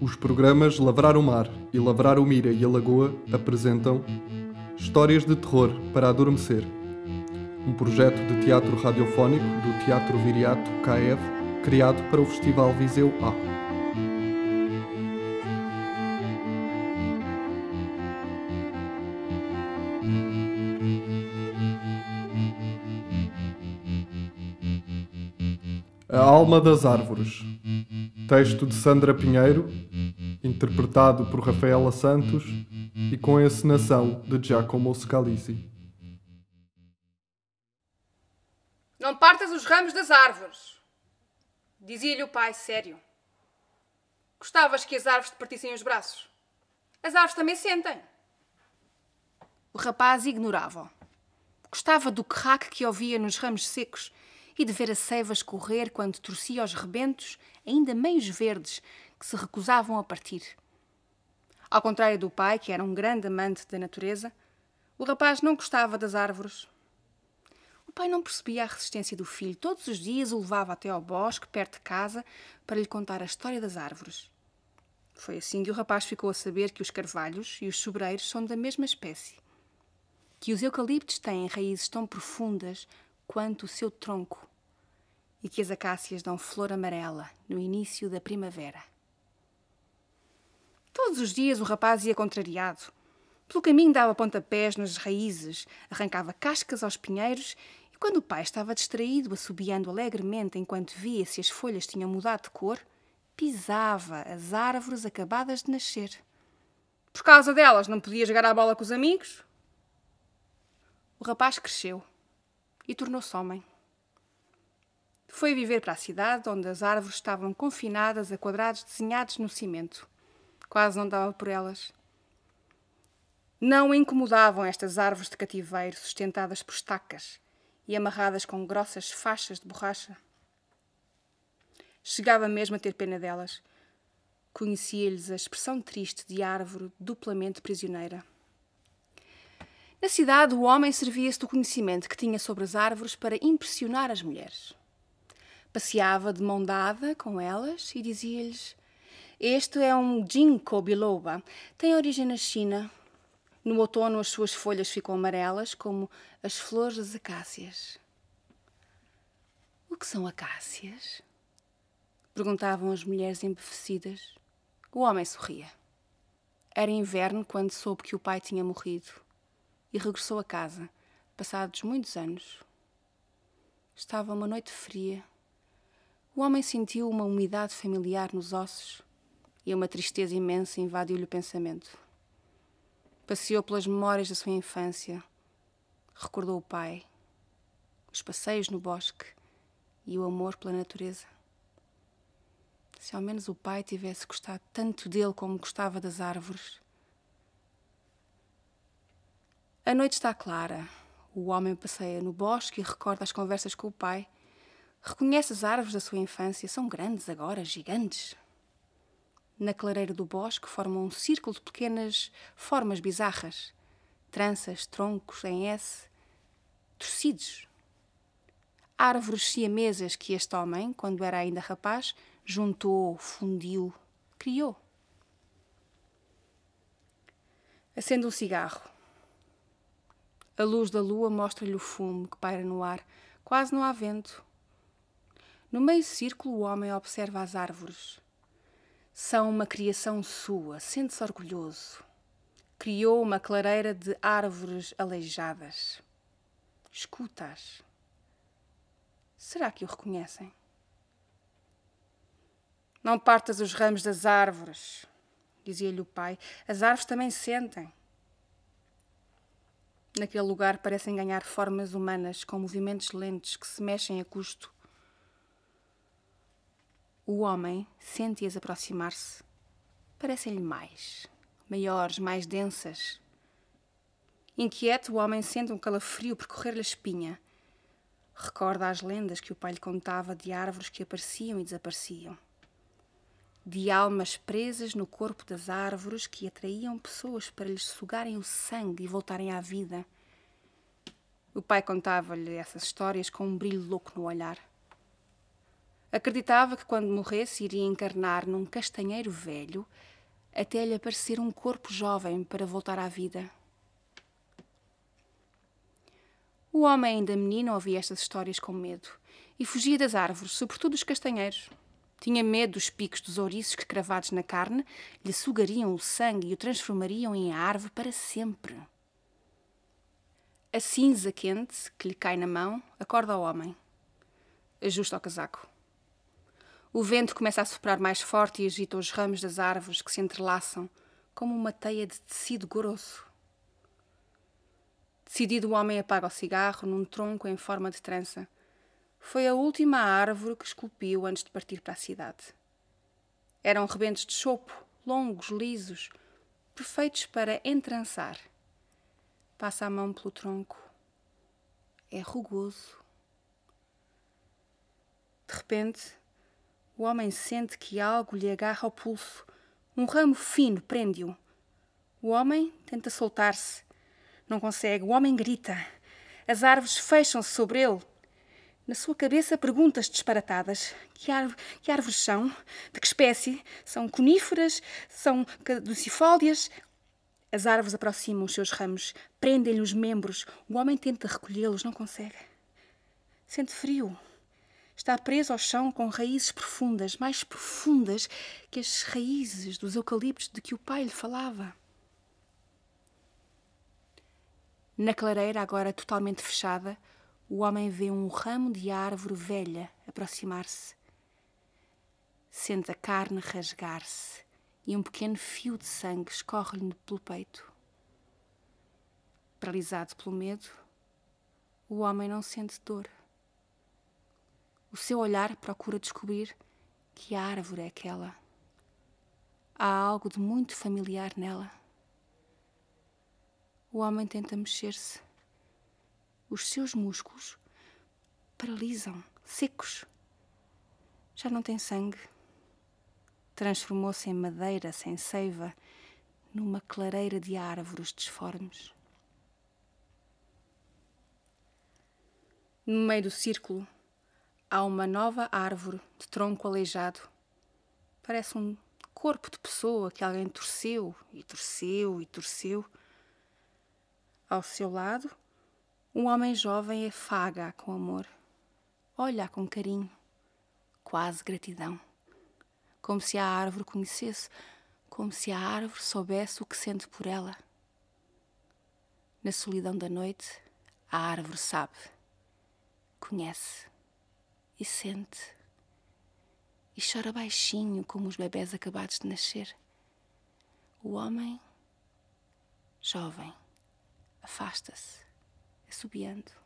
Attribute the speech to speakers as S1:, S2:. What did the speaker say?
S1: Os programas Lavrar o Mar e Lavrar o Mira e a Lagoa apresentam Histórias de Terror para Adormecer, um projeto de teatro radiofónico do Teatro Viriato KF, criado para o Festival Viseu A. A Alma das Árvores. Texto de Sandra Pinheiro, interpretado por Rafaela Santos e com encenação de Giacomo Scalisi.
S2: Não partas os ramos das árvores, dizia-lhe o pai sério. Gostavas que as árvores te partissem os braços? As árvores também sentem. O rapaz ignorava. Gostava do craque que ouvia nos ramos secos e de ver a seiva escorrer quando torcia os rebentos, ainda meios verdes, que se recusavam a partir. Ao contrário do pai, que era um grande amante da natureza, o rapaz não gostava das árvores. O pai não percebia a resistência do filho. Todos os dias o levava até ao bosque, perto de casa, para lhe contar a história das árvores. Foi assim que o rapaz ficou a saber que os carvalhos e os sobreiros são da mesma espécie. Que os eucaliptos têm raízes tão profundas quanto o seu tronco, e que as acácias dão flor amarela no início da primavera. Todos os dias o rapaz ia contrariado. Pelo caminho dava pontapés nas raízes, arrancava cascas aos pinheiros e quando o pai estava distraído, assobiando alegremente enquanto via se as folhas tinham mudado de cor, pisava as árvores acabadas de nascer. Por causa delas não podia jogar a bola com os amigos? O rapaz cresceu e tornou-se homem. Foi viver para a cidade, onde as árvores estavam confinadas a quadrados desenhados no cimento. Quase não dava por elas. Não incomodavam estas árvores de cativeiro sustentadas por estacas e amarradas com grossas faixas de borracha. Chegava mesmo a ter pena delas. Conhecia-lhes a expressão triste de árvore duplamente prisioneira. Na cidade, o homem servia-se do conhecimento que tinha sobre as árvores para impressionar as mulheres. Passeava de mão dada com elas e dizia-lhes: Este é um ginkgo biloba, tem origem na China. No outono, as suas folhas ficam amarelas, como as flores das acácias. O que são acácias? Perguntavam as mulheres embevecidas. O homem sorria. Era inverno quando soube que o pai tinha morrido e regressou a casa, passados muitos anos. Estava uma noite fria. O homem sentiu uma umidade familiar nos ossos e uma tristeza imensa invadiu-lhe o pensamento. Passeou pelas memórias da sua infância, recordou o pai, os passeios no bosque e o amor pela natureza. Se ao menos o pai tivesse gostado tanto dele como gostava das árvores, a noite está clara. O homem passeia no bosque e recorda as conversas com o pai. Reconhece as árvores da sua infância. São grandes agora, gigantes. Na clareira do bosque formam um círculo de pequenas formas bizarras. Tranças, troncos em S, torcidos. Árvores siamesas que este homem, quando era ainda rapaz, juntou, fundiu, criou. Acende um cigarro. A luz da lua mostra-lhe o fumo que paira no ar. Quase não há vento. No meio círculo, o homem observa as árvores. São uma criação sua, sente-se orgulhoso. Criou uma clareira de árvores aleijadas. Escuta-as. Será que o reconhecem? Não partas os ramos das árvores, dizia-lhe o pai. As árvores também sentem. Naquele lugar parecem ganhar formas humanas com movimentos lentos que se mexem a custo. O homem sente-as aproximar-se. Parecem-lhe mais, maiores, mais densas. Inquieto, o homem sente um calafrio percorrer-lhe a espinha. Recorda as lendas que o pai lhe contava de árvores que apareciam e desapareciam. De almas presas no corpo das árvores que atraíam pessoas para lhes sugarem o sangue e voltarem à vida. O pai contava-lhe essas histórias com um brilho louco no olhar. Acreditava que quando morresse iria encarnar num castanheiro velho até lhe aparecer um corpo jovem para voltar à vida. O homem, ainda menino, ouvia estas histórias com medo e fugia das árvores, sobretudo dos castanheiros. Tinha medo dos picos dos ouriços que, cravados na carne, lhe sugariam o sangue e o transformariam em árvore para sempre. A cinza quente que lhe cai na mão acorda o homem. Ajusta o casaco. O vento começa a soprar mais forte e agita os ramos das árvores que se entrelaçam como uma teia de tecido grosso. Decidido, o homem apaga o cigarro num tronco em forma de trança. Foi a última árvore que esculpiu antes de partir para a cidade. Eram rebentos de chopo, longos, lisos, perfeitos para entrançar. Passa a mão pelo tronco. É rugoso. De repente, o homem sente que algo lhe agarra ao pulso. Um ramo fino prende-o. O homem tenta soltar-se. Não consegue. O homem grita. As árvores fecham-se sobre ele. Na sua cabeça, perguntas disparatadas. Que, que árvores são? De que espécie? São coníferas? São caducifólias? As árvores aproximam os seus ramos, prendem-lhe os membros. O homem tenta recolhê-los, não consegue. Sente frio. Está preso ao chão com raízes profundas, mais profundas que as raízes dos eucaliptos de que o pai lhe falava. Na clareira, agora totalmente fechada, o homem vê um ramo de árvore velha aproximar-se. Sente a carne rasgar-se e um pequeno fio de sangue escorre-lhe pelo peito. Paralisado pelo medo, o homem não sente dor. O seu olhar procura descobrir que árvore é aquela. Há algo de muito familiar nela. O homem tenta mexer-se os seus músculos paralisam, secos. Já não tem sangue. Transformou-se em madeira sem seiva, numa clareira de árvores disformes. No meio do círculo há uma nova árvore de tronco aleijado. Parece um corpo de pessoa que alguém torceu e torceu e torceu. Ao seu lado, um homem jovem afaga-a com amor, olha-a com carinho, quase gratidão, como se a árvore conhecesse, como se a árvore soubesse o que sente por ela. Na solidão da noite, a árvore sabe, conhece e sente. E chora baixinho como os bebés acabados de nascer. O homem, jovem, afasta-se assobiando.